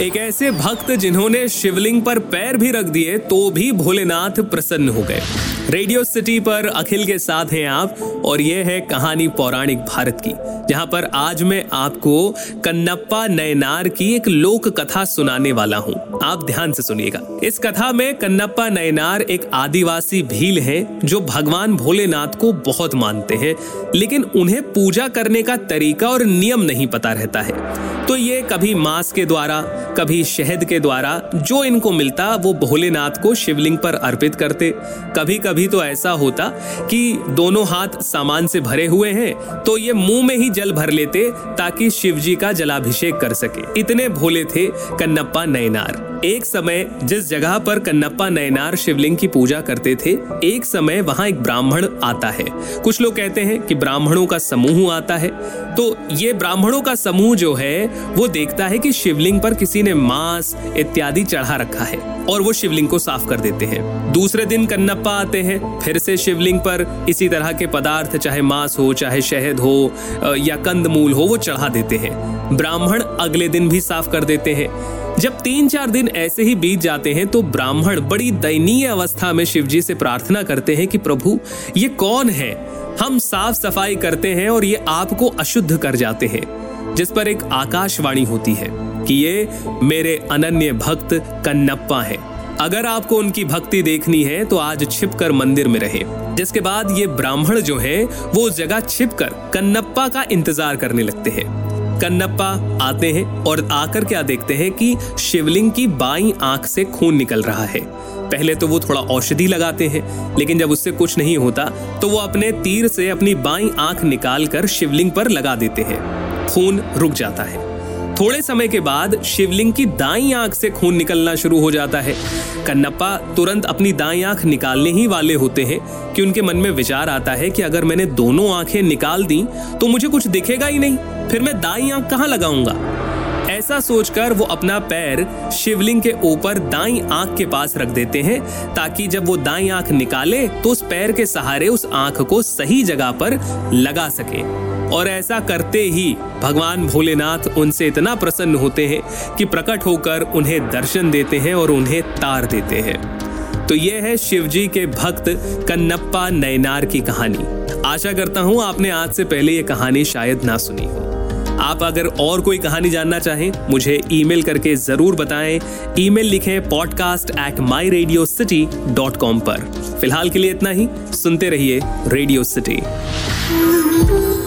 एक ऐसे भक्त जिन्होंने शिवलिंग पर पैर भी रख दिए तो भी भोलेनाथ प्रसन्न हो गए। रेडियो सिटी पर अखिल के साथ हैं आप, और ये है कहानी पौराणिक भारत की, जहाँ पर आज मैं आपको कन्नप्पा नयनार की एक लोक कथा सुनाने वाला हूँ। आप ध्यान से सुनिएगा। इस कथा में कन्नप्पा नयनार एक आदिवासी भील है, जो भगवान भोलेनाथ को बहुत मानते हैं, लेकिन उन्हें पूजा करने का तरीका और नियम नहीं पता रहता है। तो ये कभी मांस के द्वारा, कभी शहद के द्वारा, जो इनको मिलता, वो भोलेनाथ को शिवलिंग पर अर्पित करते। कभी कभी तो ऐसा होता कि दोनों हाथ सामान से भरे हुए हैं तो ये मुँह में ही जल भर लेते, ताकि शिवजी का जलाभिषेक कर सके। इतने भोले थे कन्नप्पा नयनार। एक समय जिस जगह पर कन्नप्पा नयनार शिवलिंग की पूजा करते थे, एक समय वहाँ एक ब्राह्मण आता है। कुछ लोग कहते हैं कि ब्राह्मणों का समूह आता है। तो ये ब्राह्मणों का समूह जो है, वो देखता है कि शिवलिंग पर किसी ने मांस, इत्यादि चढ़ा रखा है और वो शिवलिंग को साफ़ कर देते हैं। दूसरे दिन कन्नप्पा आते हैं, फिर से शिवलिंग पर इसी तरह के पदार्थ, चाहे मांस हो, चाहे शहद हो या कंदमूल हो, वो चढ़ा देते हैं। ब्राह्मण अगले दिन भी साफ़ कर देते हैं। जब तीन चार दिन ऐसे ही बीत जाते हैं तो ब्राह्मण बड़ी दयनीय अवस्था में शिवजी से प्रार्थना करते हैं कि प्रभु, ये कौन है? हम साफ़ सफ़ाई करते हैं और ये आपको अशुद्ध कर जाते हैं। जिस पर एक आकाशवाणी होती है कि ये मेरे अनन्य भक्त कन्नप्पा है। अगर आपको उनकी भक्ति देखनी है तो आज छिपकर मंदिर में रहे। जिसके बाद ये ब्राह्मण जो है, वो जगह छिपकर कन्नप्पा का इंतज़ार करने लगते हैं। कन्नप्पा आते हैं और आकर क्या देखते हैं कि शिवलिंग की बाई आँख से खून निकल रहा है। पहले तो वो थोड़ा औषधि लगाते हैं, लेकिन जब उससे कुछ नहीं होता तो वो अपने तीर से अपनी बाई आँख निकाल कर शिवलिंग पर लगा देते हैं। खून रुक जाता है। थोड़े समय के बाद शिवलिंग की दाई आँख से खून निकलना शुरू हो जाता है। कन्नप्पा तुरंत अपनी दाई आँख निकालने ही वाले होते हैं कि उनके मन में विचार आता है कि अगर मैंने दोनों आँखें निकाल दी तो मुझे कुछ दिखेगा ही नहीं। फिर मैं दाई आँख कहाँ लगाऊँगा? ऐसा सोचकर वो अपना पैर शिवलिंग के ऊपर दाई आँख के पास रख देते हैं, ताकि जब वो दाई आँख निकाले तो उस पैर के सहारे उस आँख को सही जगह पर लगा सके। और ऐसा करते ही भगवान भोलेनाथ उनसे इतना प्रसन्न होते हैं कि प्रकट होकर उन्हें दर्शन देते हैं और उन्हें तार देते हैं। तो यह है शिवजी के भक्त कन्नप्पा नयनार की कहानी। आशा करता हूँ आपने आज से पहले ये कहानी शायद ना सुनी हो। आप अगर और कोई कहानी जानना चाहें, मुझे ईमेल करके ज़रूर बताएँ। ईमेल लिखें podcast at my radio city dot com पर। फ़िलहाल के लिए इतना ही। सुनते रहिए रेडियो सिटी